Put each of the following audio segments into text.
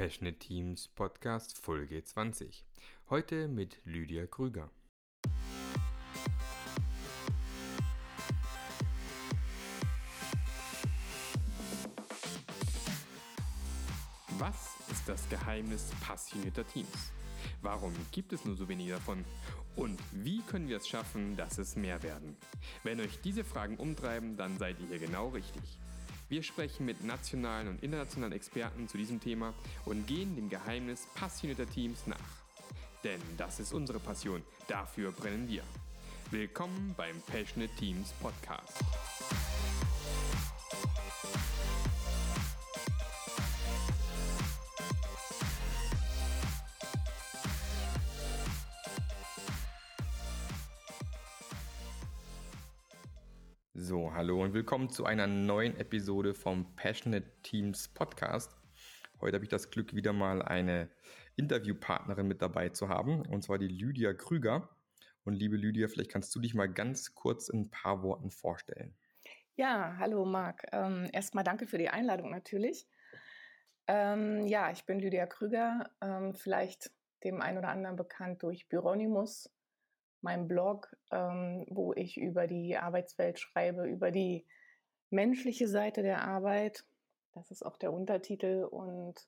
Passionate Teams Podcast Folge 20. Heute mit Lydia Krüger. Was ist das Geheimnis passionierter Teams? Warum gibt es nur so wenige davon? Und wie können wir es schaffen, dass es mehr werden? Wenn euch diese Fragen umtreiben, dann seid ihr hier genau richtig. Wir sprechen mit nationalen und internationalen Experten zu diesem Thema und gehen dem Geheimnis passionierter Teams nach. Denn das ist unsere Passion, dafür brennen wir. Willkommen beim Passionate Teams Podcast. Hallo und willkommen zu einer neuen Episode vom Passionate Teams Podcast. Heute habe ich das Glück, wieder mal eine Interviewpartnerin mit dabei zu haben, und zwar die Lydia Krüger. Und liebe Lydia, vielleicht kannst du dich mal ganz kurz in ein paar Worten vorstellen. Ja, hallo Marc. Ähm, erstmal danke für die Einladung natürlich. Ähm, ja, ich bin Lydia Krüger, ähm, vielleicht dem einen oder anderen bekannt durch Byronimus meinem Blog, ähm, wo ich über die Arbeitswelt schreibe, über die menschliche Seite der Arbeit. Das ist auch der Untertitel. Und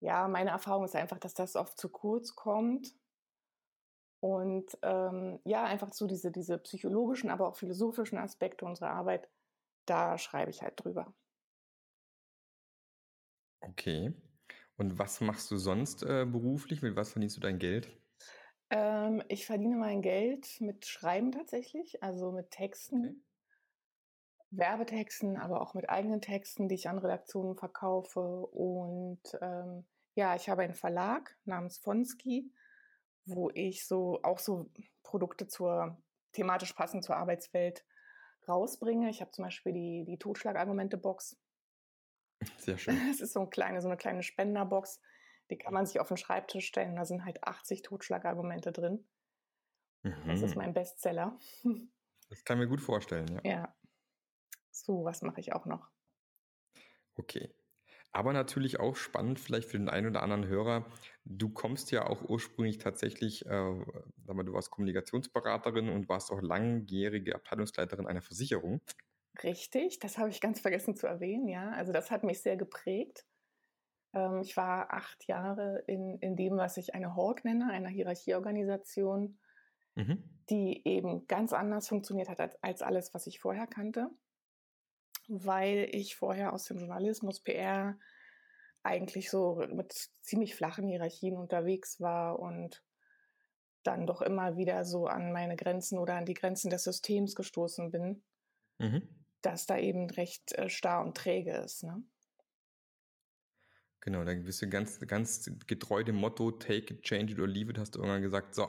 ja, meine Erfahrung ist einfach, dass das oft zu kurz kommt. Und ähm, ja, einfach so diese, diese psychologischen, aber auch philosophischen Aspekte unserer Arbeit, da schreibe ich halt drüber. Okay. Und was machst du sonst äh, beruflich? Mit was verdienst du dein Geld? Ähm, ich verdiene mein Geld mit Schreiben tatsächlich, also mit Texten, okay. Werbetexten, aber auch mit eigenen Texten, die ich an Redaktionen verkaufe. Und ähm, ja, ich habe einen Verlag namens Fonski, wo ich so auch so Produkte zur thematisch passend zur Arbeitswelt rausbringe. Ich habe zum Beispiel die, die Totschlagargumente-Box. Sehr schön. Es ist so eine kleine, so eine kleine Spenderbox die kann man sich auf den Schreibtisch stellen. Da sind halt 80 Totschlagargumente drin. Mhm. Das ist mhm. mein Bestseller. Das kann ich mir gut vorstellen, ja. Ja. So, was mache ich auch noch? Okay. Aber natürlich auch spannend, vielleicht für den einen oder anderen Hörer. Du kommst ja auch ursprünglich tatsächlich, äh, sag mal, du warst Kommunikationsberaterin und warst auch langjährige Abteilungsleiterin einer Versicherung. Richtig, das habe ich ganz vergessen zu erwähnen, ja. Also das hat mich sehr geprägt. Ähm, ich war acht Jahre in, in dem, was ich eine Hawk nenne, einer Hierarchieorganisation, mhm. die eben ganz anders funktioniert hat als, als alles, was ich vorher kannte, weil ich vorher aus dem Journalismus, PR, eigentlich so mit ziemlich flachen Hierarchien unterwegs war und dann doch immer wieder so an meine Grenzen oder an die Grenzen des Systems gestoßen bin, mhm. dass da eben recht äh, starr und träge ist. Ne? Genau, dann bist du ganz, ganz getreu dem Motto Take it, change it or leave it, hast du irgendwann gesagt, so,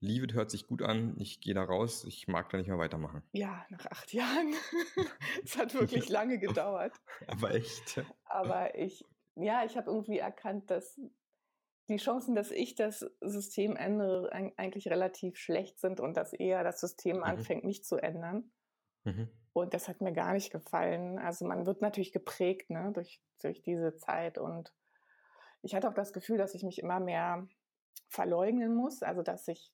leave it hört sich gut an, ich gehe da raus, ich mag da nicht mehr weitermachen. Ja, nach acht Jahren. Es hat wirklich lange gedauert. Aber echt. Aber ich, ja, ich habe irgendwie erkannt, dass die Chancen, dass ich das System ändere, eigentlich relativ schlecht sind und dass eher das System mhm. anfängt, mich zu ändern. Mhm. Und das hat mir gar nicht gefallen. Also man wird natürlich geprägt ne, durch, durch diese Zeit. Und ich hatte auch das Gefühl, dass ich mich immer mehr verleugnen muss. Also dass ich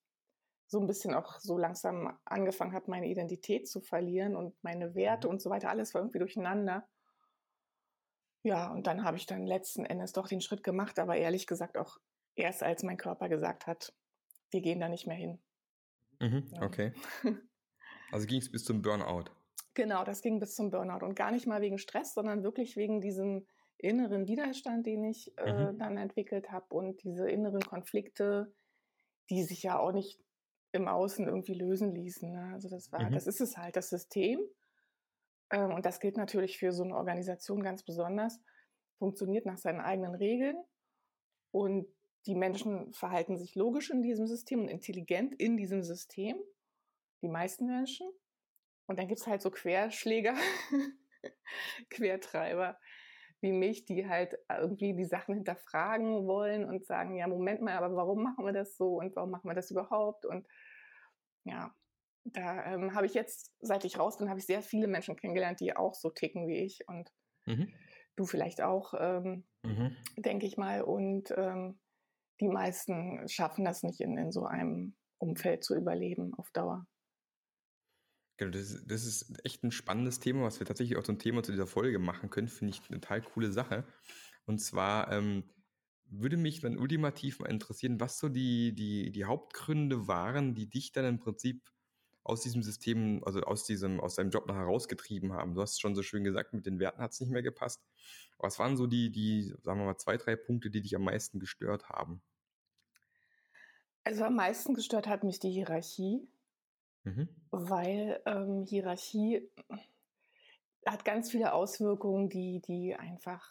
so ein bisschen auch so langsam angefangen habe, meine Identität zu verlieren und meine Werte mhm. und so weiter. Alles war irgendwie durcheinander. Ja, und dann habe ich dann letzten Endes doch den Schritt gemacht, aber ehrlich gesagt auch erst als mein Körper gesagt hat, wir gehen da nicht mehr hin. Mhm, okay. Also ging es bis zum Burnout. Genau, das ging bis zum Burnout und gar nicht mal wegen Stress, sondern wirklich wegen diesem inneren Widerstand, den ich äh, mhm. dann entwickelt habe und diese inneren Konflikte, die sich ja auch nicht im Außen irgendwie lösen ließen. Ne? Also das war, mhm. das ist es halt, das System. Ähm, und das gilt natürlich für so eine Organisation ganz besonders. Funktioniert nach seinen eigenen Regeln und die Menschen verhalten sich logisch in diesem System und intelligent in diesem System die meisten Menschen. Und dann gibt es halt so Querschläger, Quertreiber wie mich, die halt irgendwie die Sachen hinterfragen wollen und sagen, ja, Moment mal, aber warum machen wir das so und warum machen wir das überhaupt? Und ja, da ähm, habe ich jetzt, seit ich raus bin, habe ich sehr viele Menschen kennengelernt, die auch so ticken wie ich und mhm. Du vielleicht auch, ähm, mhm. denke ich mal. Und ähm, die meisten schaffen das nicht in, in so einem Umfeld zu überleben auf Dauer. Genau, das, das ist echt ein spannendes Thema, was wir tatsächlich auch ein Thema zu dieser Folge machen können. Finde ich eine total coole Sache. Und zwar ähm, würde mich dann ultimativ mal interessieren, was so die, die, die Hauptgründe waren, die dich dann im Prinzip aus diesem System, also aus diesem, aus deinem Job noch herausgetrieben haben. Du hast schon so schön gesagt, mit den Werten hat es nicht mehr gepasst. Was waren so die, die, sagen wir mal, zwei, drei Punkte, die dich am meisten gestört haben? Also am meisten gestört hat mich die Hierarchie, mhm. weil ähm, Hierarchie hat ganz viele Auswirkungen, die, die einfach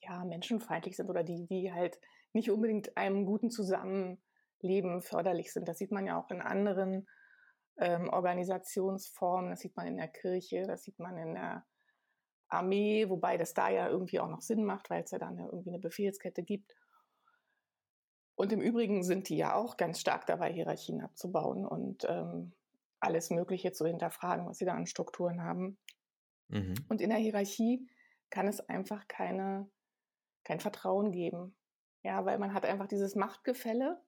ja, menschenfeindlich sind oder die, die halt nicht unbedingt einem guten Zusammenleben förderlich sind. Das sieht man ja auch in anderen ähm, Organisationsformen, das sieht man in der Kirche, das sieht man in der Armee, wobei das da ja irgendwie auch noch Sinn macht, weil es ja dann irgendwie eine Befehlskette gibt. Und im Übrigen sind die ja auch ganz stark dabei, Hierarchien abzubauen und ähm, alles Mögliche zu hinterfragen, was sie da an Strukturen haben. Mhm. Und in der Hierarchie kann es einfach keine, kein Vertrauen geben. Ja, weil man hat einfach dieses Machtgefälle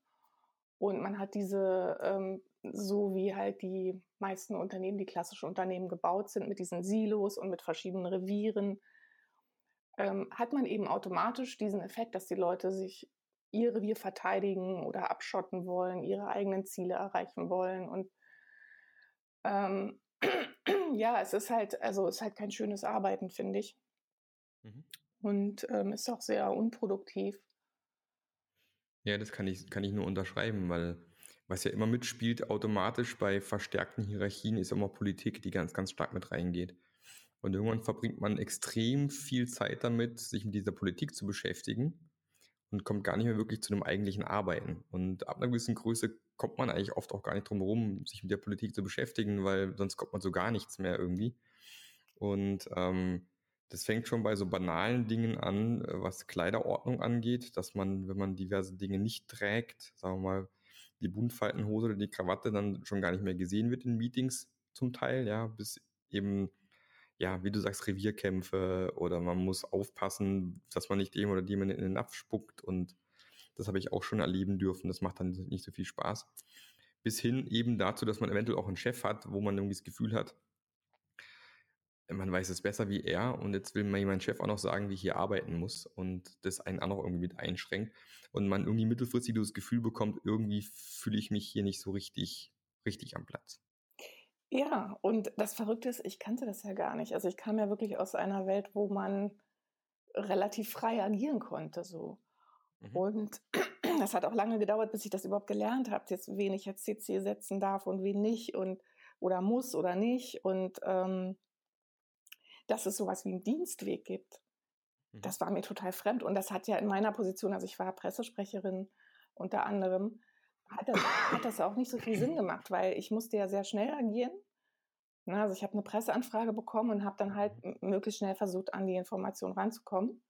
und man hat diese ähm, so wie halt die meisten Unternehmen, die klassische Unternehmen gebaut sind, mit diesen Silos und mit verschiedenen Revieren, ähm, hat man eben automatisch diesen Effekt, dass die Leute sich ihr Revier verteidigen oder abschotten wollen, ihre eigenen Ziele erreichen wollen. Und ähm, ja, es ist halt, also es ist halt kein schönes Arbeiten, finde ich. Mhm. Und ähm, ist auch sehr unproduktiv. Ja, das kann ich, kann ich nur unterschreiben, weil was ja immer mitspielt, automatisch bei verstärkten Hierarchien, ist immer Politik, die ganz, ganz stark mit reingeht. Und irgendwann verbringt man extrem viel Zeit damit, sich mit dieser Politik zu beschäftigen und kommt gar nicht mehr wirklich zu einem eigentlichen Arbeiten. Und ab einer gewissen Größe kommt man eigentlich oft auch gar nicht drum herum, sich mit der Politik zu beschäftigen, weil sonst kommt man so gar nichts mehr irgendwie. Und ähm, das fängt schon bei so banalen Dingen an, was Kleiderordnung angeht, dass man, wenn man diverse Dinge nicht trägt, sagen wir mal, die Buntfaltenhose oder die Krawatte dann schon gar nicht mehr gesehen wird in Meetings zum Teil, ja, bis eben, ja, wie du sagst, Revierkämpfe oder man muss aufpassen, dass man nicht dem oder dem in den Napf spuckt und das habe ich auch schon erleben dürfen. Das macht dann nicht so viel Spaß. Bis hin eben dazu, dass man eventuell auch einen Chef hat, wo man irgendwie das Gefühl hat, man weiß es besser wie er und jetzt will mir mein Chef auch noch sagen, wie ich hier arbeiten muss und das einen auch noch irgendwie mit einschränkt und man irgendwie mittelfristig das Gefühl bekommt, irgendwie fühle ich mich hier nicht so richtig, richtig am Platz. Ja, und das Verrückte ist, ich kannte das ja gar nicht. Also ich kam ja wirklich aus einer Welt, wo man relativ frei agieren konnte, so. Mhm. Und das hat auch lange gedauert, bis ich das überhaupt gelernt habe, jetzt wen ich jetzt CC setzen darf und wen nicht und oder muss oder nicht. Und ähm, dass es sowas wie einen Dienstweg gibt. Mhm. Das war mir total fremd. Und das hat ja in meiner Position, also ich war Pressesprecherin unter anderem, hat das, hat das auch nicht so viel Sinn gemacht, weil ich musste ja sehr schnell agieren. Ne, also ich habe eine Presseanfrage bekommen und habe dann halt mhm. möglichst schnell versucht, an die Information ranzukommen,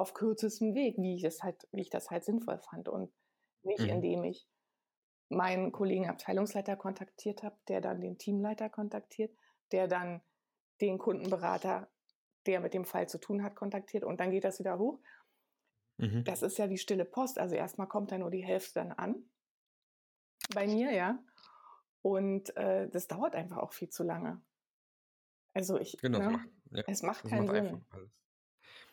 auf kürzestem Weg, wie ich das halt, wie ich das halt sinnvoll fand. Und nicht, mhm. indem ich meinen Kollegen Abteilungsleiter kontaktiert habe, der dann den Teamleiter kontaktiert, der dann den Kundenberater, der mit dem Fall zu tun hat, kontaktiert und dann geht das wieder hoch. Mhm. Das ist ja die stille Post. Also erstmal kommt da nur die Hälfte dann an. Bei mir, ja. Und äh, das dauert einfach auch viel zu lange. Also ich, genau, ne, macht, ja, es macht keinen Sinn.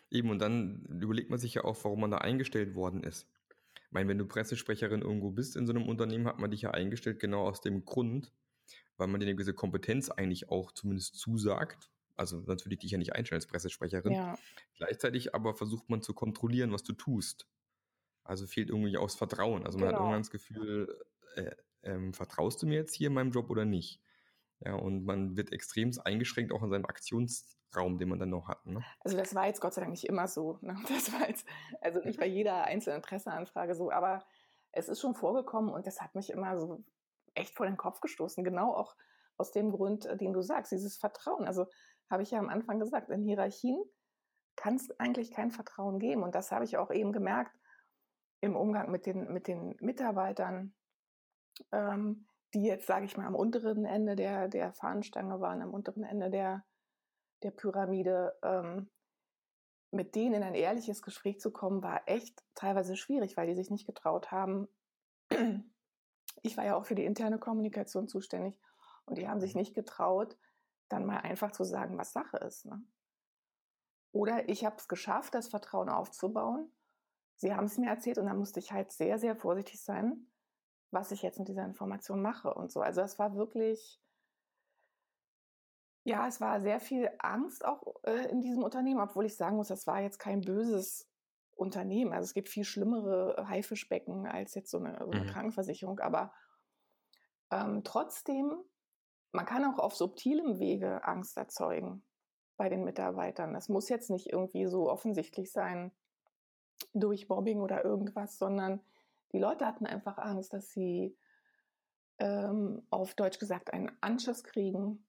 Eben, und dann überlegt man sich ja auch, warum man da eingestellt worden ist. Ich meine, wenn du Pressesprecherin irgendwo bist in so einem Unternehmen, hat man dich ja eingestellt genau aus dem Grund, weil man dir eine gewisse Kompetenz eigentlich auch zumindest zusagt. Also sonst würde ich dich ja nicht einstellen als Pressesprecherin. Ja. Gleichzeitig aber versucht man zu kontrollieren, was du tust. Also fehlt irgendwie aus Vertrauen. Also man genau. hat irgendwann das Gefühl, äh, äh, vertraust du mir jetzt hier in meinem Job oder nicht? Ja, und man wird extremst eingeschränkt auch in seinem Aktionsraum, den man dann noch hat. Ne? Also das war jetzt Gott sei Dank nicht immer so. Ne? Das war jetzt, also nicht bei jeder einzelnen Presseanfrage so, aber es ist schon vorgekommen und das hat mich immer so echt vor den Kopf gestoßen. Genau auch aus dem Grund, äh, den du sagst, dieses Vertrauen. Also habe ich ja am Anfang gesagt, in Hierarchien kann es eigentlich kein Vertrauen geben. Und das habe ich auch eben gemerkt im Umgang mit den, mit den Mitarbeitern, ähm, die jetzt, sage ich mal, am unteren Ende der, der Fahnenstange waren, am unteren Ende der, der Pyramide. Ähm, mit denen in ein ehrliches Gespräch zu kommen, war echt teilweise schwierig, weil die sich nicht getraut haben. Ich war ja auch für die interne Kommunikation zuständig und die haben sich mhm. nicht getraut, dann mal einfach zu sagen, was Sache ist. Ne? Oder ich habe es geschafft, das Vertrauen aufzubauen. Sie haben es mir erzählt und dann musste ich halt sehr, sehr vorsichtig sein, was ich jetzt mit dieser Information mache und so. Also es war wirklich, ja, es war sehr viel Angst auch äh, in diesem Unternehmen, obwohl ich sagen muss, das war jetzt kein böses Unternehmen. Also es gibt viel schlimmere Haifischbecken als jetzt so eine, so eine mhm. Krankenversicherung. Aber ähm, trotzdem, man kann auch auf subtilem Wege Angst erzeugen bei den Mitarbeitern. Das muss jetzt nicht irgendwie so offensichtlich sein durch Mobbing oder irgendwas, sondern die Leute hatten einfach Angst, dass sie ähm, auf Deutsch gesagt einen Anschiss kriegen,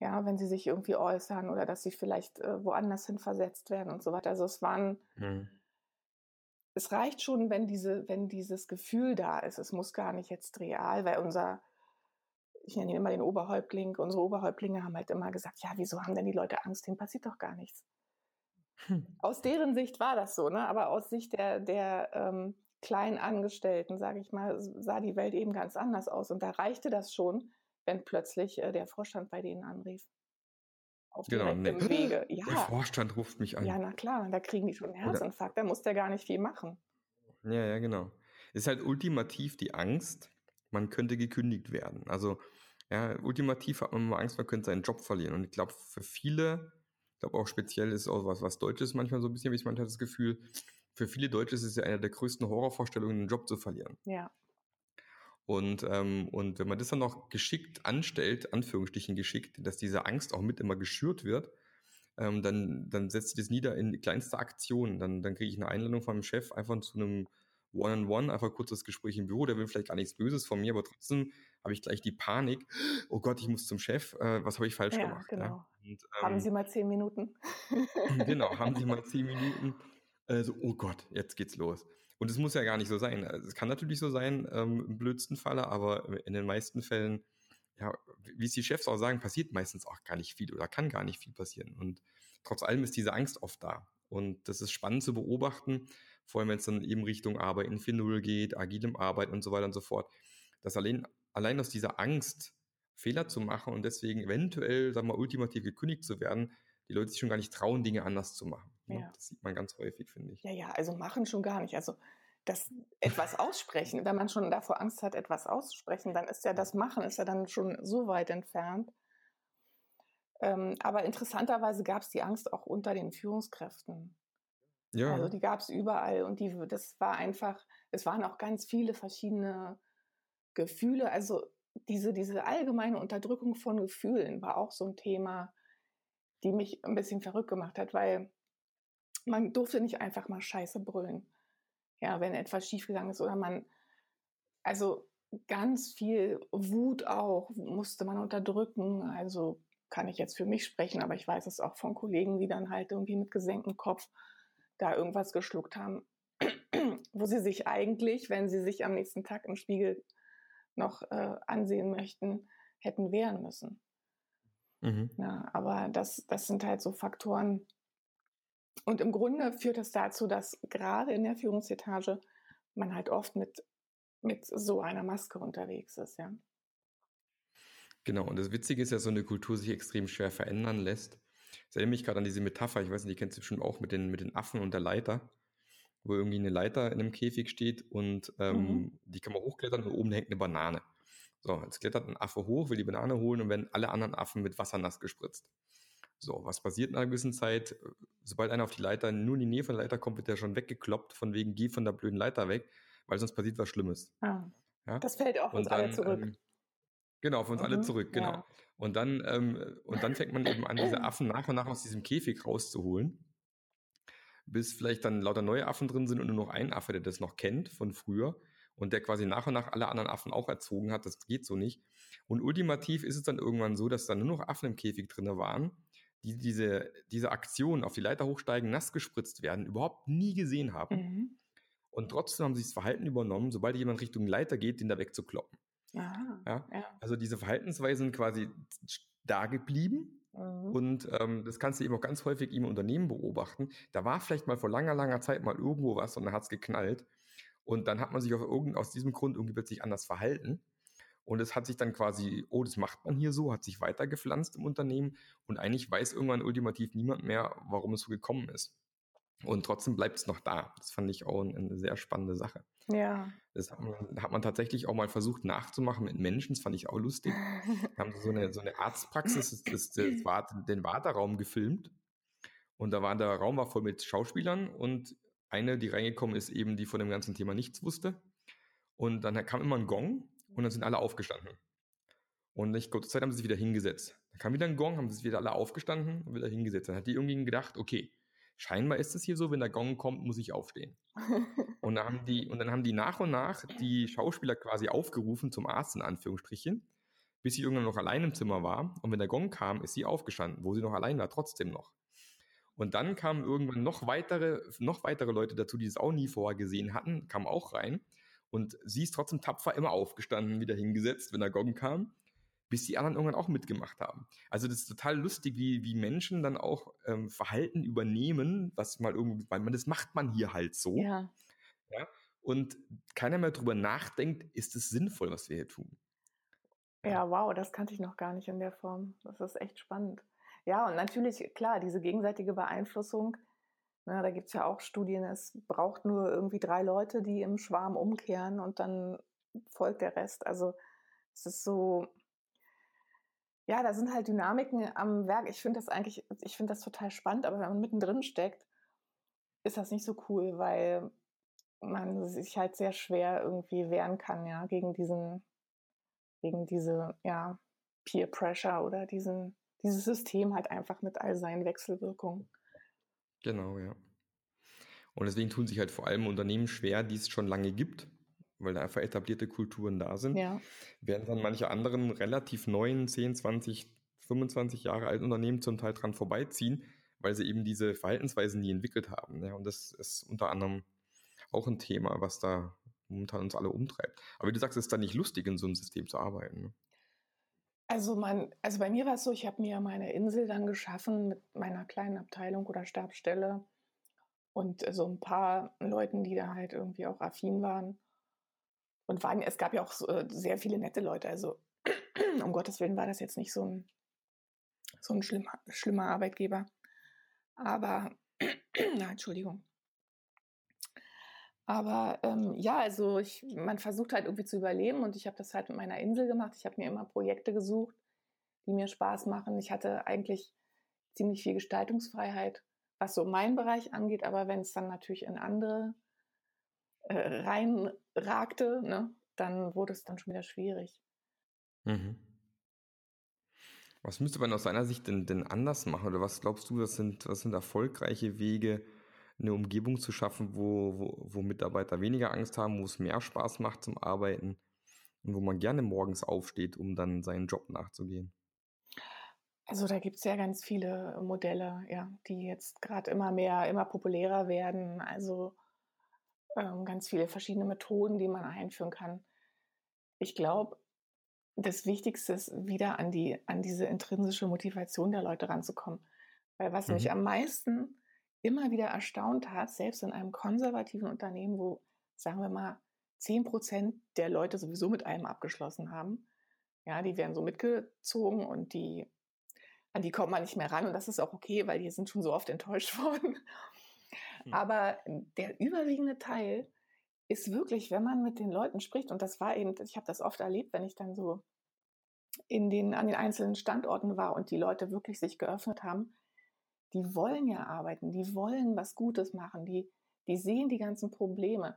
ja, wenn sie sich irgendwie äußern oder dass sie vielleicht äh, woanders hin versetzt werden und so weiter. Also es waren, mhm. es reicht schon, wenn diese, wenn dieses Gefühl da ist. Es muss gar nicht jetzt real, weil unser, ich nenne ihn immer den Oberhäuptling, unsere Oberhäuptlinge haben halt immer gesagt, ja, wieso haben denn die Leute Angst? Denen passiert doch gar nichts. Hm. Aus deren Sicht war das so, ne? Aber aus Sicht der, der ähm, kleinen Angestellten, sage ich mal, sah die Welt eben ganz anders aus. Und da reichte das schon, wenn plötzlich äh, der Vorstand bei denen anrief. Auf genau, nee. Wege. Ja. Der Vorstand ruft mich an. Ja, na klar, da kriegen die schon einen Herzinfarkt, da muss der gar nicht viel machen. Ja, ja, genau. Es ist halt ultimativ die Angst, man könnte gekündigt werden. Also, ja, ultimativ hat man immer Angst, man könnte seinen Job verlieren. Und ich glaube, für viele, ich glaube auch speziell ist auch was, was Deutsches manchmal so ein bisschen, wie ich manchmal das Gefühl, für viele Deutsche ist es ja eine der größten Horrorvorstellungen, einen Job zu verlieren. Ja. Und, ähm, und wenn man das dann noch geschickt anstellt, Anführungsstrichen geschickt, dass diese Angst auch mit immer geschürt wird, ähm, dann, dann setzt sich das nieder in kleinste Aktionen. Dann, dann kriege ich eine Einladung von meinem Chef einfach zu einem One-on-One, -on -one, einfach kurzes Gespräch im Büro. Der will vielleicht gar nichts Böses von mir, aber trotzdem habe ich gleich die Panik. Oh Gott, ich muss zum Chef. Äh, was habe ich falsch ja, gemacht? Genau. Ja? Und, ähm, haben Sie mal zehn Minuten? genau, haben Sie mal zehn Minuten. Also, oh Gott, jetzt geht's los. Und es muss ja gar nicht so sein. Also, es kann natürlich so sein, ähm, im blödsten Falle, aber in den meisten Fällen, ja, wie es die Chefs auch sagen, passiert meistens auch gar nicht viel oder kann gar nicht viel passieren. Und trotz allem ist diese Angst oft da. Und das ist spannend zu beobachten, vor allem wenn es dann eben Richtung Arbeit in 4.0 geht, agilem Arbeit und so weiter und so fort, dass allein, allein aus dieser Angst, Fehler zu machen und deswegen eventuell, wir mal, ultimativ gekündigt zu werden, die Leute sich schon gar nicht trauen, Dinge anders zu machen. Ne? Ja. Das sieht man ganz häufig, finde ich. Ja, ja, also machen schon gar nicht. Also das etwas aussprechen, wenn man schon davor Angst hat, etwas auszusprechen, dann ist ja das Machen, ist ja dann schon so weit entfernt. Ähm, aber interessanterweise gab es die Angst auch unter den Führungskräften. Ja. Also die gab es überall und die, das war einfach, es waren auch ganz viele verschiedene Gefühle. Also diese, diese allgemeine Unterdrückung von Gefühlen war auch so ein Thema, die mich ein bisschen verrückt gemacht hat, weil man durfte nicht einfach mal Scheiße brüllen. Ja, wenn etwas schiefgegangen ist oder man, also ganz viel Wut auch musste man unterdrücken. Also kann ich jetzt für mich sprechen, aber ich weiß es auch von Kollegen, die dann halt irgendwie mit gesenktem Kopf da irgendwas geschluckt haben, wo sie sich eigentlich, wenn sie sich am nächsten Tag im Spiegel noch äh, ansehen möchten, hätten wehren müssen. Mhm. Ja, aber das, das sind halt so Faktoren, und im Grunde führt das dazu, dass gerade in der Führungsetage man halt oft mit, mit so einer Maske unterwegs ist, ja. Genau, und das Witzige ist ja, so eine Kultur sich extrem schwer verändern lässt. Ich erinnere mich gerade an diese Metapher, ich weiß nicht, die kennst du bestimmt auch mit den, mit den Affen und der Leiter, wo irgendwie eine Leiter in einem Käfig steht und ähm, mhm. die kann man hochklettern und oben hängt eine Banane. So, jetzt klettert ein Affe hoch, will die Banane holen und werden alle anderen Affen mit Wasser nass gespritzt. So, was passiert in einer gewissen Zeit? Sobald einer auf die Leiter, nur in die Nähe von der Leiter kommt, wird der schon weggekloppt, von wegen, geh von der blöden Leiter weg, weil sonst passiert was Schlimmes. Ah. Ja? Das fällt auf und uns dann, alle zurück. Ähm, genau, auf uns mhm, alle zurück, genau. Ja. Und dann, ähm, und dann fängt man eben an, diese Affen nach und nach aus diesem Käfig rauszuholen, bis vielleicht dann lauter neue Affen drin sind und nur noch ein Affe, der das noch kennt von früher und der quasi nach und nach alle anderen Affen auch erzogen hat. Das geht so nicht. Und ultimativ ist es dann irgendwann so, dass da nur noch Affen im Käfig drin waren die diese, diese Aktion auf die Leiter hochsteigen, nass gespritzt werden, überhaupt nie gesehen haben. Mhm. Und trotzdem haben sie das Verhalten übernommen, sobald jemand Richtung Leiter geht, den da wegzukloppen. Aha, ja? ja? Also diese Verhaltensweisen quasi da geblieben, Mhm. Und ähm, das kannst du eben auch ganz häufig im Unternehmen beobachten. Da war vielleicht mal vor langer, langer Zeit mal irgendwo was und dann hat es geknallt. Und dann hat man sich auf irgend, aus diesem Grund irgendwie plötzlich anders verhalten. Und es hat sich dann quasi, oh, das macht man hier so, hat sich weitergepflanzt im Unternehmen. Und eigentlich weiß irgendwann ultimativ niemand mehr, warum es so gekommen ist. Und trotzdem bleibt es noch da. Das fand ich auch eine sehr spannende Sache. Ja. Das hat man, hat man tatsächlich auch mal versucht nachzumachen mit Menschen. Das fand ich auch lustig. Wir haben so eine, so eine Arztpraxis, das, das, war, den Warteraum gefilmt. Und da war der Raum war voll mit Schauspielern und eine, die reingekommen ist, eben die von dem ganzen Thema nichts wusste. Und dann kam immer ein Gong und dann sind alle aufgestanden. Und ich kurze Zeit haben sie sich wieder hingesetzt. Dann kam wieder ein Gong, haben sie sich wieder alle aufgestanden und wieder hingesetzt. Dann hat die irgendwie gedacht, okay, scheinbar ist es hier so, wenn der Gong kommt, muss ich aufstehen. und, dann haben die, und dann haben die nach und nach die Schauspieler quasi aufgerufen zum Arzt in Anführungsstrichen, bis sie irgendwann noch allein im Zimmer war. Und wenn der Gong kam, ist sie aufgestanden, wo sie noch allein war, trotzdem noch. Und dann kamen irgendwann noch weitere, noch weitere Leute dazu, die es auch nie vorher gesehen hatten, kamen auch rein. Und sie ist trotzdem tapfer immer aufgestanden, wieder hingesetzt, wenn der Gong kam bis die anderen irgendwann auch mitgemacht haben. Also das ist total lustig, wie, wie Menschen dann auch ähm, Verhalten übernehmen, was mal irgendwie, weil man das macht man hier halt so. Ja. ja. Und keiner mehr drüber nachdenkt, ist es sinnvoll, was wir hier tun. Ja, wow, das kannte ich noch gar nicht in der Form. Das ist echt spannend. Ja, und natürlich, klar, diese gegenseitige Beeinflussung, na, ne, da gibt es ja auch Studien, es braucht nur irgendwie drei Leute, die im Schwarm umkehren und dann folgt der Rest. Also es ist so, ja, da sind halt Dynamiken am Werk. Ich finde das eigentlich, ich finde das total spannend, aber wenn man mittendrin steckt, ist das nicht so cool, weil man sich halt sehr schwer irgendwie wehren kann, ja, gegen diesen, gegen diese, ja, Peer Pressure oder diesen, dieses System halt einfach mit all seinen Wechselwirkungen. Genau, ja. Und deswegen tun sich halt vor allem Unternehmen schwer, die es schon lange gibt, weil da einfach etablierte Kulturen da sind, ja. während dann manche anderen relativ neuen, 10, 20, 25 Jahre alten Unternehmen zum Teil dran vorbeiziehen, weil sie eben diese Verhaltensweisen nie entwickelt haben. Ja, und das ist unter anderem auch ein Thema, was da momentan uns alle umtreibt. Aber wie du sagst, es ist dann nicht lustig, in so einem System zu arbeiten. Also, man, also bei mir war es so, ich habe mir meine Insel dann geschaffen mit meiner kleinen Abteilung oder Stabsstelle und so ein paar Leuten, die da halt irgendwie auch affin waren. Und waren, es gab ja auch äh, sehr viele nette Leute. Also um Gottes Willen war das jetzt nicht so ein, so ein schlimmer, schlimmer Arbeitgeber. Aber, na, Entschuldigung. Aber ähm, ja, also ich, man versucht halt irgendwie zu überleben und ich habe das halt mit meiner Insel gemacht. Ich habe mir immer Projekte gesucht, die mir Spaß machen. Ich hatte eigentlich ziemlich viel Gestaltungsfreiheit, was so meinen Bereich angeht, aber wenn es dann natürlich in andere äh, reinragte, ne, dann wurde es dann schon wieder schwierig. Mhm. Was müsste man aus seiner Sicht denn, denn anders machen? Oder was glaubst du, das sind, was sind erfolgreiche Wege, eine Umgebung zu schaffen, wo, wo, wo Mitarbeiter weniger Angst haben, wo es mehr Spaß macht zum Arbeiten und wo man gerne morgens aufsteht, um dann seinen Job nachzugehen? Also da gibt es ja ganz viele Modelle, ja, die jetzt gerade immer mehr, immer populärer werden. Also ähm, ganz viele verschiedene Methoden, die man einführen kann. Ich glaube, das Wichtigste ist, wieder an, die, an diese intrinsische Motivation der Leute ranzukommen. Weil was mhm. mich am meisten immer wieder erstaunt hat, selbst in einem konservativen Unternehmen, wo, sagen wir mal, 10 Prozent der Leute sowieso mit einem abgeschlossen haben, ja, die werden so mitgezogen und die, an die kommt man nicht mehr ran. Und das ist auch okay, weil die sind schon so oft enttäuscht worden. Hm. Aber der überwiegende Teil ist wirklich, wenn man mit den Leuten spricht, und das war eben, ich habe das oft erlebt, wenn ich dann so in den, an den einzelnen Standorten war und die Leute wirklich sich geöffnet haben, die wollen ja arbeiten, die wollen was Gutes machen, die, die sehen die ganzen Probleme.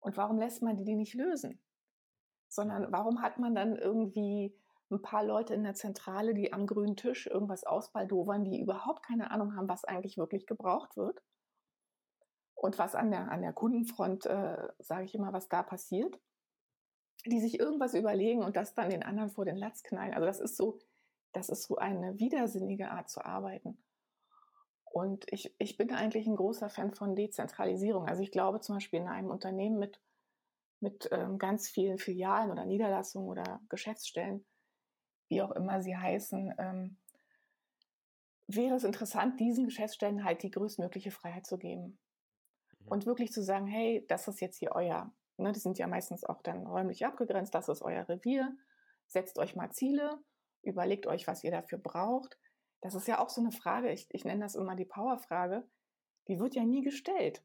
Und warum lässt man die, die nicht lösen? Sondern warum hat man dann irgendwie ein paar Leute in der Zentrale, die am grünen Tisch irgendwas ausbaldowern, die überhaupt keine Ahnung haben, was eigentlich wirklich gebraucht wird? und was an der, an der Kundenfront, äh, sage ich immer, was da passiert, die sich irgendwas überlegen und das dann den anderen vor den Latz knallen. Also das ist so, das ist so eine widersinnige Art zu arbeiten. Und ich, ich bin eigentlich ein großer Fan von Dezentralisierung. Also ich glaube zum Beispiel in einem Unternehmen mit, mit ähm, ganz vielen Filialen oder Niederlassungen oder Geschäftsstellen, wie auch immer sie heißen, ähm, wäre es interessant, diesen Geschäftsstellen halt die größtmögliche Freiheit zu geben. Mhm. Und wirklich zu sagen, hey, das ist jetzt hier euer. Ne, die sind ja meistens auch dann räumlich abgegrenzt, das ist euer Revier. Setzt euch mal Ziele, überlegt euch, was ihr dafür braucht. Das ist ja auch so eine Frage, ich, ich nenne das immer die Powerfrage, die wird ja nie gestellt.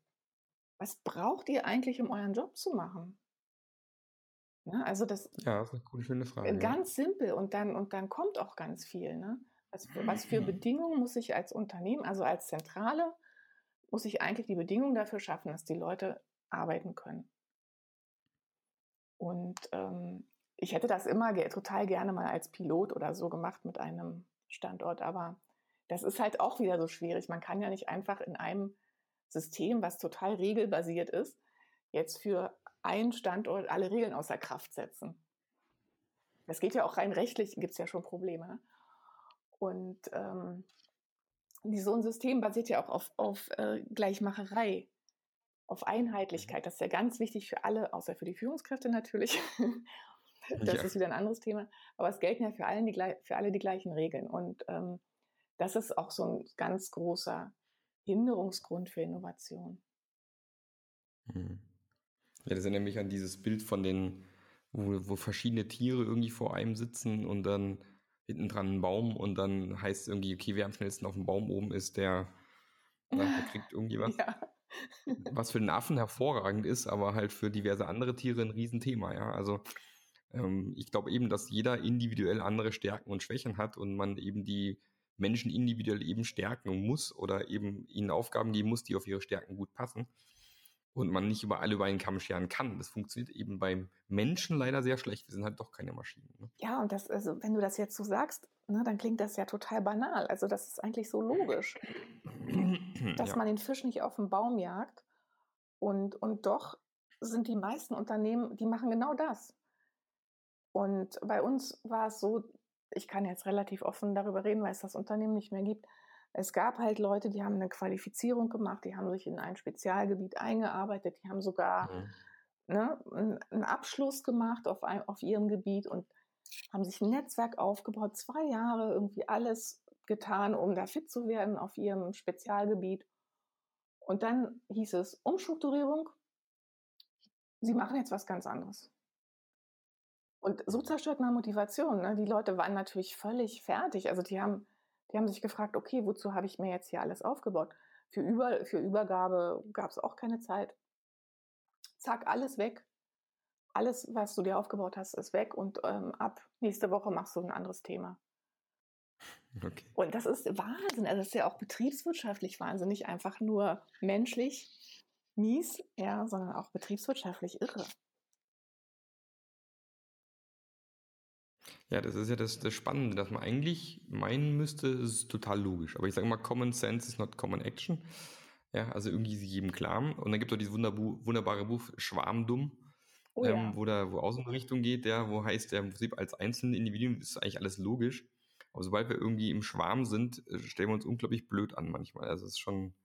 Was braucht ihr eigentlich, um euren Job zu machen? Ne? Also das, ja, das ist eine coole, schöne Frage. Ganz simpel und dann, und dann kommt auch ganz viel. Ne? Was, für, was für Bedingungen muss ich als Unternehmen, also als Zentrale, muss ich eigentlich die Bedingungen dafür schaffen, dass die Leute arbeiten können. Und ähm, ich hätte das immer ge total gerne mal als Pilot oder so gemacht mit einem Standort, aber das ist halt auch wieder so schwierig. Man kann ja nicht einfach in einem System, was total regelbasiert ist, jetzt für einen Standort alle Regeln außer Kraft setzen. Das geht ja auch rein rechtlich, gibt es ja schon Probleme. Ne? Und ähm, so ein System basiert ja auch auf, auf äh, Gleichmacherei, auf Einheitlichkeit. Das ist ja ganz wichtig für alle, außer für die Führungskräfte natürlich. das ja. ist wieder ein anderes Thema. Aber es gelten ja für, allen die, für alle die gleichen Regeln. Und ähm, das ist auch so ein ganz großer Hinderungsgrund für Innovation. Mhm. Ja, das erinnert mich an dieses Bild von den, wo, wo verschiedene Tiere irgendwie vor einem sitzen und dann hinten dran ein Baum und dann heißt es irgendwie, okay, wer am schnellsten auf dem Baum oben ist, der, der kriegt irgendwie was. Ja. Was für den Affen hervorragend ist, aber halt für diverse andere Tiere ein Riesenthema, ja. Also ähm, ich glaube eben, dass jeder individuell andere Stärken und Schwächen hat und man eben die Menschen individuell eben stärken muss oder eben ihnen Aufgaben geben muss, die auf ihre Stärken gut passen und man nicht über alle über einen Kamm scheren kann. Das funktioniert eben beim Menschen leider sehr schlecht. Wir sind halt doch keine Maschinen. Ne? Ja, und das, also wenn du das jetzt so sagst, ne, dann klingt das ja total banal. Also das ist eigentlich so logisch, dass ja. man den Fisch nicht auf den Baum jagt. Und, und doch sind die meisten Unternehmen, die machen genau das. Und bei uns war es so, ich kann jetzt relativ offen darüber reden, weil es das Unternehmen nicht mehr gibt. Es gab halt Leute, die haben eine Qualifizierung gemacht, die haben sich in ein Spezialgebiet eingearbeitet, die haben sogar mhm. ne, einen Abschluss gemacht auf, ein, auf ihrem Gebiet und haben sich ein Netzwerk aufgebaut, zwei Jahre irgendwie alles getan, um da fit zu werden auf ihrem Spezialgebiet. Und dann hieß es Umstrukturierung, sie machen jetzt was ganz anderes. Und so zerstört man Motivation. Ne? Die Leute waren natürlich völlig fertig. Also die haben die haben sich gefragt, okay, wozu habe ich mir jetzt hier alles aufgebaut? Für, Über, für Übergabe gab es auch keine Zeit. Zack, alles weg. Alles, was du dir aufgebaut hast, ist weg und ähm, ab nächste Woche machst du ein anderes Thema. Okay. Und das ist Wahnsinn. Also das ist ja auch betriebswirtschaftlich wahnsinnig, einfach nur menschlich mies, ja, sondern auch betriebswirtschaftlich irre. Ja, das ist ja das, das Spannende, dass man eigentlich meinen müsste, es ist total logisch. Aber ich sage mal, Common Sense is not Common Action. Ja, also irgendwie ist jedem klar. Und dann gibt es auch dieses wunderbare Buch Schwarmdumm, oh, ähm, ja. wo da, wo aus in eine Richtung geht, ja, wo heißt der im Prinzip als einzelne Individuum ist eigentlich alles logisch. Aber sobald wir irgendwie im Schwarm sind, äh, stellen wir uns unglaublich blöd an manchmal. Also es ist schon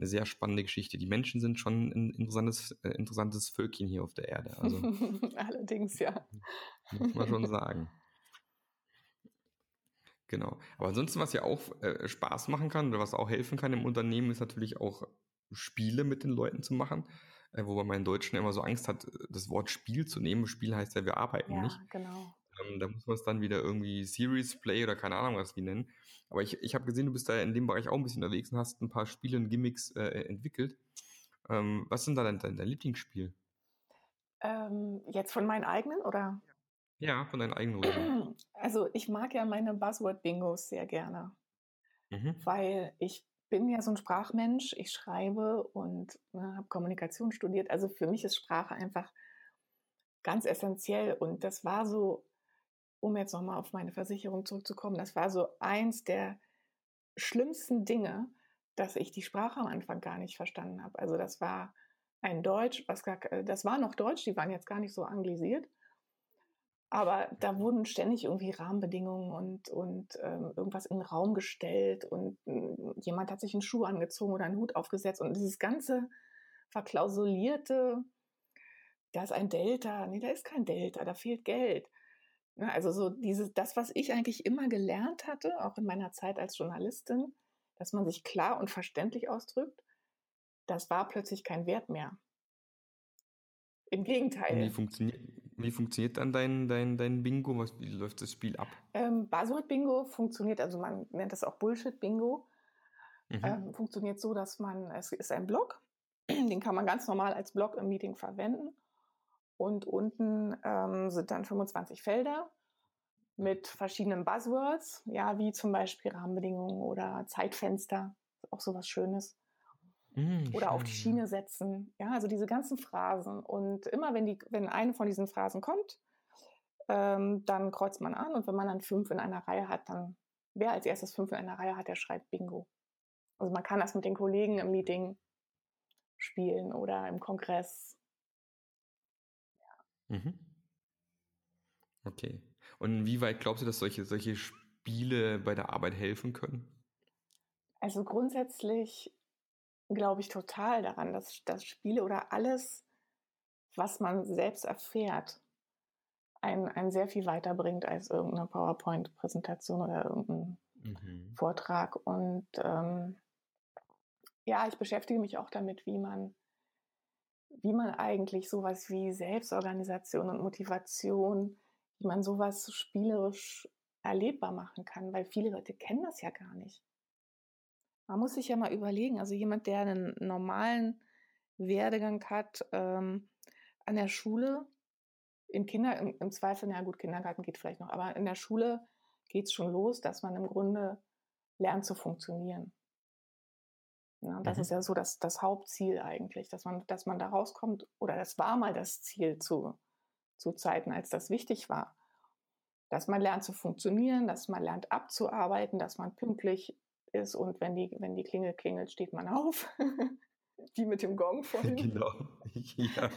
eine sehr spannende Geschichte. Die Menschen sind schon ein interessantes, äh, interessantes Völkchen hier auf der Erde. Also, Allerdings, ja. Muss man schon sagen. Genau. Aber ansonsten, was ja auch äh, Spaß machen kann oder was auch helfen kann im Unternehmen, ist natürlich auch Spiele mit den Leuten zu machen. Äh, wobei man in Deutschen immer so Angst hat, das Wort Spiel zu nehmen. Spiel heißt ja, wir arbeiten ja, nicht. genau. Ähm, da muss man es dann wieder irgendwie Series Play oder keine Ahnung was wie nennen. Aber ich, ich habe gesehen, du bist da in dem Bereich auch ein bisschen unterwegs und hast ein paar Spiele und Gimmicks äh, entwickelt. Ähm, was sind da dein, dein, dein Lieblingsspiel? Ähm, jetzt von meinen eigenen oder? Ja, von deinen eigenen Also ich mag ja meine Buzzword-Bingos sehr gerne, mhm. weil ich bin ja so ein Sprachmensch. Ich schreibe und ne, habe Kommunikation studiert. Also für mich ist Sprache einfach ganz essentiell. Und das war so, um jetzt nochmal auf meine Versicherung zurückzukommen, das war so eins der schlimmsten Dinge, dass ich die Sprache am Anfang gar nicht verstanden habe. Also das war ein Deutsch, was gar, das war noch Deutsch, die waren jetzt gar nicht so anglisiert. Aber da wurden ständig irgendwie Rahmenbedingungen und, und ähm, irgendwas in den Raum gestellt und äh, jemand hat sich einen Schuh angezogen oder einen Hut aufgesetzt und dieses ganze verklausulierte, da ist ein Delta, nee, da ist kein Delta, da fehlt Geld. Ja, also so dieses, das, was ich eigentlich immer gelernt hatte, auch in meiner Zeit als Journalistin, dass man sich klar und verständlich ausdrückt, das war plötzlich kein Wert mehr. Im Gegenteil. Wie funktioniert, wie funktioniert dann dein, dein, dein Bingo? Was, wie läuft das Spiel ab? Ähm, Buzzword-Bingo funktioniert, also man nennt das auch Bullshit-Bingo. Mhm. Ähm, funktioniert so, dass man, es ist ein Blog, den kann man ganz normal als Blog im Meeting verwenden. Und unten ähm, sind dann 25 Felder mit verschiedenen Buzzwords, ja, wie zum Beispiel Rahmenbedingungen oder Zeitfenster, auch sowas Schönes. Mm, oder schön. auf die Schiene setzen. Ja, also diese ganzen Phrasen. Und immer wenn die, wenn eine von diesen Phrasen kommt, ähm, dann kreuzt man an und wenn man dann fünf in einer Reihe hat, dann wer als erstes fünf in einer Reihe hat, der schreibt Bingo. Also man kann das mit den Kollegen im Meeting spielen oder im Kongress Mhm. Okay. Und inwieweit glaubst du, dass solche, solche Spiele bei der Arbeit helfen können? Also grundsätzlich glaube ich total daran, dass, dass Spiele oder alles, was man selbst erfährt, einen, einen sehr viel weiterbringt als irgendeine PowerPoint-Präsentation oder irgendein mhm. Vortrag. Und ähm, ja, ich beschäftige mich auch damit, wie man wie man eigentlich sowas wie Selbstorganisation und Motivation, wie man sowas spielerisch erlebbar machen kann, weil viele Leute kennen das ja gar nicht. Man muss sich ja mal überlegen, also jemand, der einen normalen Werdegang hat ähm, an der Schule, im Kinder, im, im Zweifel, na gut, Kindergarten geht vielleicht noch, aber in der Schule geht es schon los, dass man im Grunde lernt zu funktionieren. Ja, das mhm. ist ja so das, das Hauptziel eigentlich, dass man, dass man da rauskommt, oder das war mal das Ziel zu, zu Zeiten, als das wichtig war. Dass man lernt zu funktionieren, dass man lernt abzuarbeiten, dass man pünktlich ist und wenn die, wenn die Klingel klingelt, steht man auf. Wie mit dem Gong vorhin. Genau. Ja.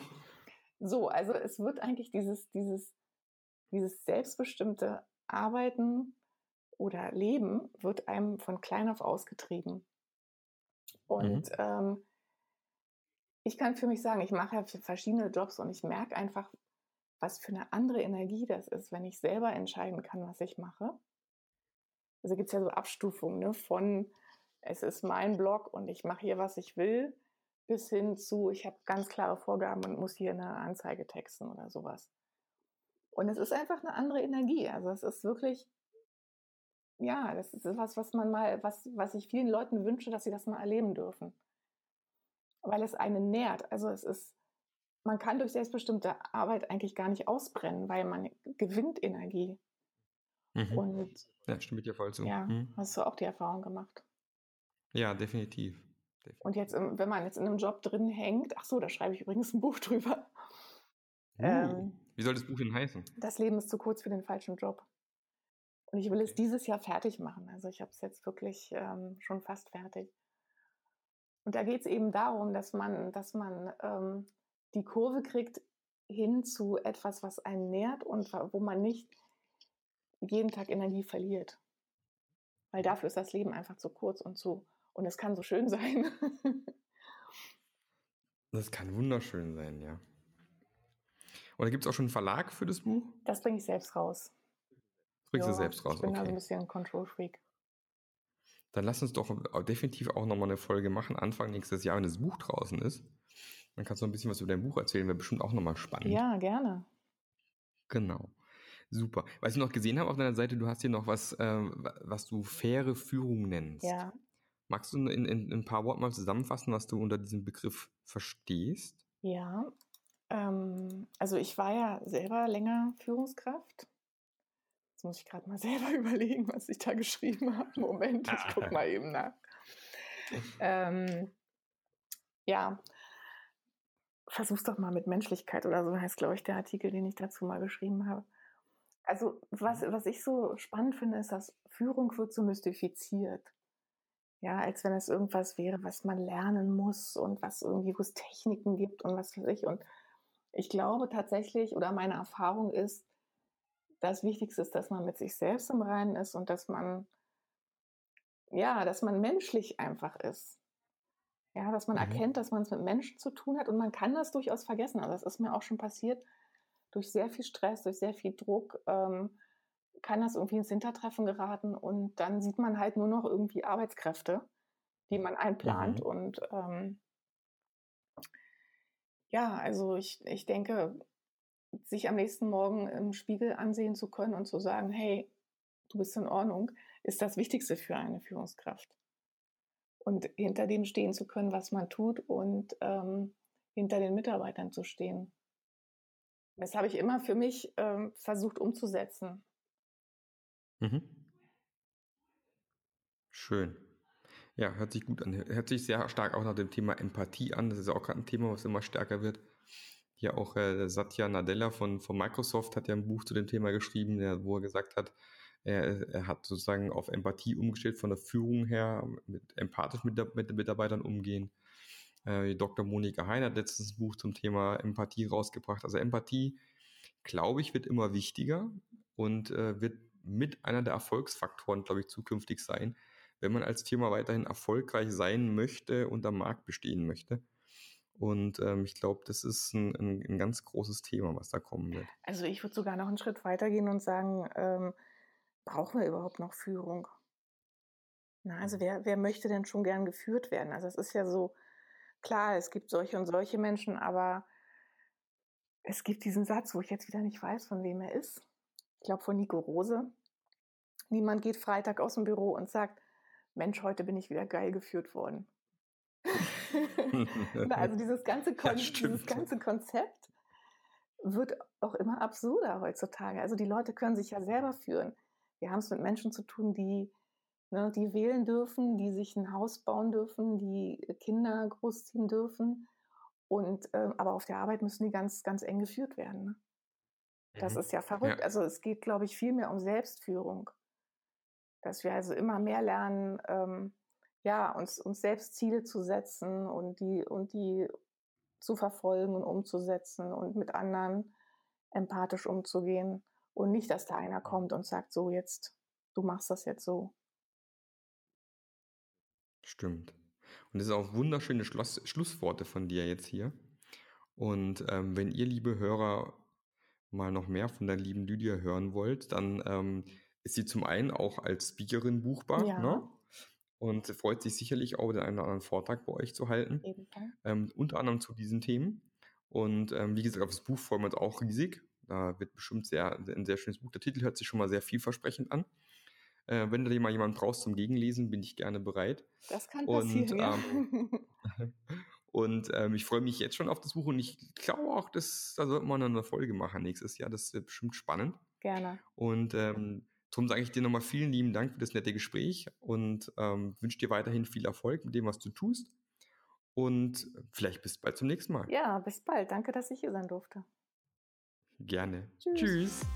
so, also es wird eigentlich dieses, dieses, dieses selbstbestimmte Arbeiten oder Leben wird einem von klein auf ausgetrieben. Und mhm. ähm, ich kann für mich sagen, ich mache ja verschiedene Jobs und ich merke einfach, was für eine andere Energie das ist, wenn ich selber entscheiden kann, was ich mache. Also gibt es ja so Abstufungen ne, von, es ist mein Blog und ich mache hier, was ich will, bis hin zu, ich habe ganz klare Vorgaben und muss hier eine Anzeige texten oder sowas. Und es ist einfach eine andere Energie. Also es ist wirklich ja, das ist was, was man mal, was, was ich vielen Leuten wünsche, dass sie das mal erleben dürfen. Weil es einen nährt. Also es ist, man kann durch selbstbestimmte Arbeit eigentlich gar nicht ausbrennen, weil man gewinnt Energie. Mhm. Und ja, stimmt dir voll zu. Ja, mhm. hast du auch die Erfahrung gemacht. Ja, definitiv. definitiv. Und jetzt, wenn man jetzt in einem Job drin hängt, ach so, da schreibe ich übrigens ein Buch drüber. Uh, ähm, wie soll das Buch denn heißen? Das Leben ist zu kurz für den falschen Job. Und ich will es dieses Jahr fertig machen. Also ich habe es jetzt wirklich ähm, schon fast fertig. Und da geht es eben darum, dass man, dass man ähm, die Kurve kriegt hin zu etwas, was einen nährt und wo man nicht jeden Tag Energie verliert. Weil dafür ist das Leben einfach zu kurz und zu, und es kann so schön sein. das kann wunderschön sein, ja. Oder gibt es auch schon einen Verlag für das Buch? Das bringe ich selbst raus bringst ja, du selbst raus. Ich bin okay. also ein bisschen Control-Freak. Dann lass uns doch definitiv auch nochmal eine Folge machen, Anfang nächstes Jahr, wenn das Buch draußen ist. Dann kannst du ein bisschen was über dein Buch erzählen, wäre bestimmt auch nochmal spannend. Ja, gerne. Genau. Super. Was ich noch gesehen habe auf deiner Seite, du hast hier noch was, äh, was du faire Führung nennst. Ja. Magst du in, in, in, ein paar Worten mal zusammenfassen, was du unter diesem Begriff verstehst? Ja. Ähm, also ich war ja selber länger Führungskraft muss ich gerade mal selber überlegen, was ich da geschrieben habe. Moment, ich gucke mal eben nach. Ähm, ja, versuch's doch mal mit Menschlichkeit oder so heißt, glaube ich, der Artikel, den ich dazu mal geschrieben habe. Also, was, mhm. was ich so spannend finde, ist, dass Führung wird so mystifiziert. Ja, als wenn es irgendwas wäre, was man lernen muss und was irgendwie, wo es Techniken gibt und was weiß ich. Und ich glaube tatsächlich, oder meine Erfahrung ist, das Wichtigste ist, dass man mit sich selbst im Reinen ist und dass man, ja, dass man menschlich einfach ist. Ja, dass man mhm. erkennt, dass man es mit Menschen zu tun hat und man kann das durchaus vergessen. Also das ist mir auch schon passiert. Durch sehr viel Stress, durch sehr viel Druck, ähm, kann das irgendwie ins Hintertreffen geraten und dann sieht man halt nur noch irgendwie Arbeitskräfte, die man einplant mhm. und ähm, ja, also ich, ich denke, sich am nächsten Morgen im Spiegel ansehen zu können und zu sagen, hey, du bist in Ordnung, ist das Wichtigste für eine Führungskraft. Und hinter dem stehen zu können, was man tut und ähm, hinter den Mitarbeitern zu stehen. Das habe ich immer für mich ähm, versucht umzusetzen. Mhm. Schön. Ja, hört sich gut an. Hört sich sehr stark auch nach dem Thema Empathie an. Das ist auch gerade ein Thema, was immer stärker wird. Hier auch äh, Satya Nadella von, von Microsoft hat ja ein Buch zu dem Thema geschrieben, der, wo er gesagt hat, er, er, hat sozusagen auf Empathie umgestellt von der Führung her, mit empathisch mit, mit den Mitarbeitern umgehen. Äh, Dr. Monika Hein hat letztens ein Buch zum Thema Empathie rausgebracht. Also Empathie, glaube ich, wird immer wichtiger und äh, wird mit einer der Erfolgsfaktoren, glaube ich, zukünftig sein, wenn man als Firma weiterhin erfolgreich sein möchte und am Markt bestehen möchte. Und ähm, ich glaube, das ist ein, ein, ein, ganz großes Thema, was da kommen wird. Also ich würde sogar noch einen Schritt weitergehen und sagen, ähm, brauchen wir überhaupt noch Führung? Na, also mhm. wer, wer möchte denn schon gern geführt werden? Also es ist ja so, klar, es gibt solche und solche Menschen, aber es gibt diesen Satz, wo ich jetzt wieder nicht weiß, von wem er ist. Ich glaube von Nico Rose. Niemand geht Freitag aus dem Büro und sagt, Mensch, heute bin ich wieder geil geführt worden. also dieses ganze, Kon ja, dieses ganze Konzept wird auch immer absurder heutzutage. Also die Leute können sich ja selber führen. Wir haben es mit Menschen zu tun, die, ne, die wählen dürfen, die sich ein Haus bauen dürfen, die Kinder großziehen dürfen. Und äh, aber auf der Arbeit müssen die ganz, ganz eng geführt werden. Ne? Das mhm. ist ja verrückt. Ja. Also es geht, glaube ich, viel mehr um Selbstführung dass wir also immer mehr lernen, ähm, ja, uns, uns selbst Ziele zu setzen und die, und die zu verfolgen und umzusetzen und mit anderen empathisch umzugehen und nicht, dass da einer kommt und sagt, so jetzt, du machst das jetzt so. Stimmt. Und das sind auch wunderschöne Schluss, Schlussworte von dir jetzt hier. Und ähm, wenn ihr, liebe Hörer, mal noch mehr von der lieben Lydia hören wollt, dann ähm, ist sie zum einen auch als Speakerin buchbar. Ja. Ne? Und freut sich sicherlich auch, den einen oder anderen Vortrag bei euch zu halten. Ähm, unter anderem zu diesen Themen. Und ähm, wie gesagt, das Buch freuen wir uns auch riesig. Da wird bestimmt sehr, ein sehr schönes Buch. Der Titel hört sich schon mal sehr vielversprechend an. Äh, wenn du mal jemanden brauchst zum Gegenlesen, bin ich gerne bereit. Das kann passieren, und. Ähm, und ähm, ich freue mich jetzt schon auf das Buch und ich glaube auch, dass da sollten wir eine Folge machen nächstes Jahr. Das wird bestimmt spannend. Gerne. Und ähm, Darum sage ich dir nochmal vielen lieben Dank für das nette Gespräch und ähm, wünsche dir weiterhin viel Erfolg mit dem, was du tust. Und vielleicht bis bald zum nächsten Mal. Ja, bis bald. Danke, dass ich hier sein durfte. Gerne. Tschüss. Tschüss.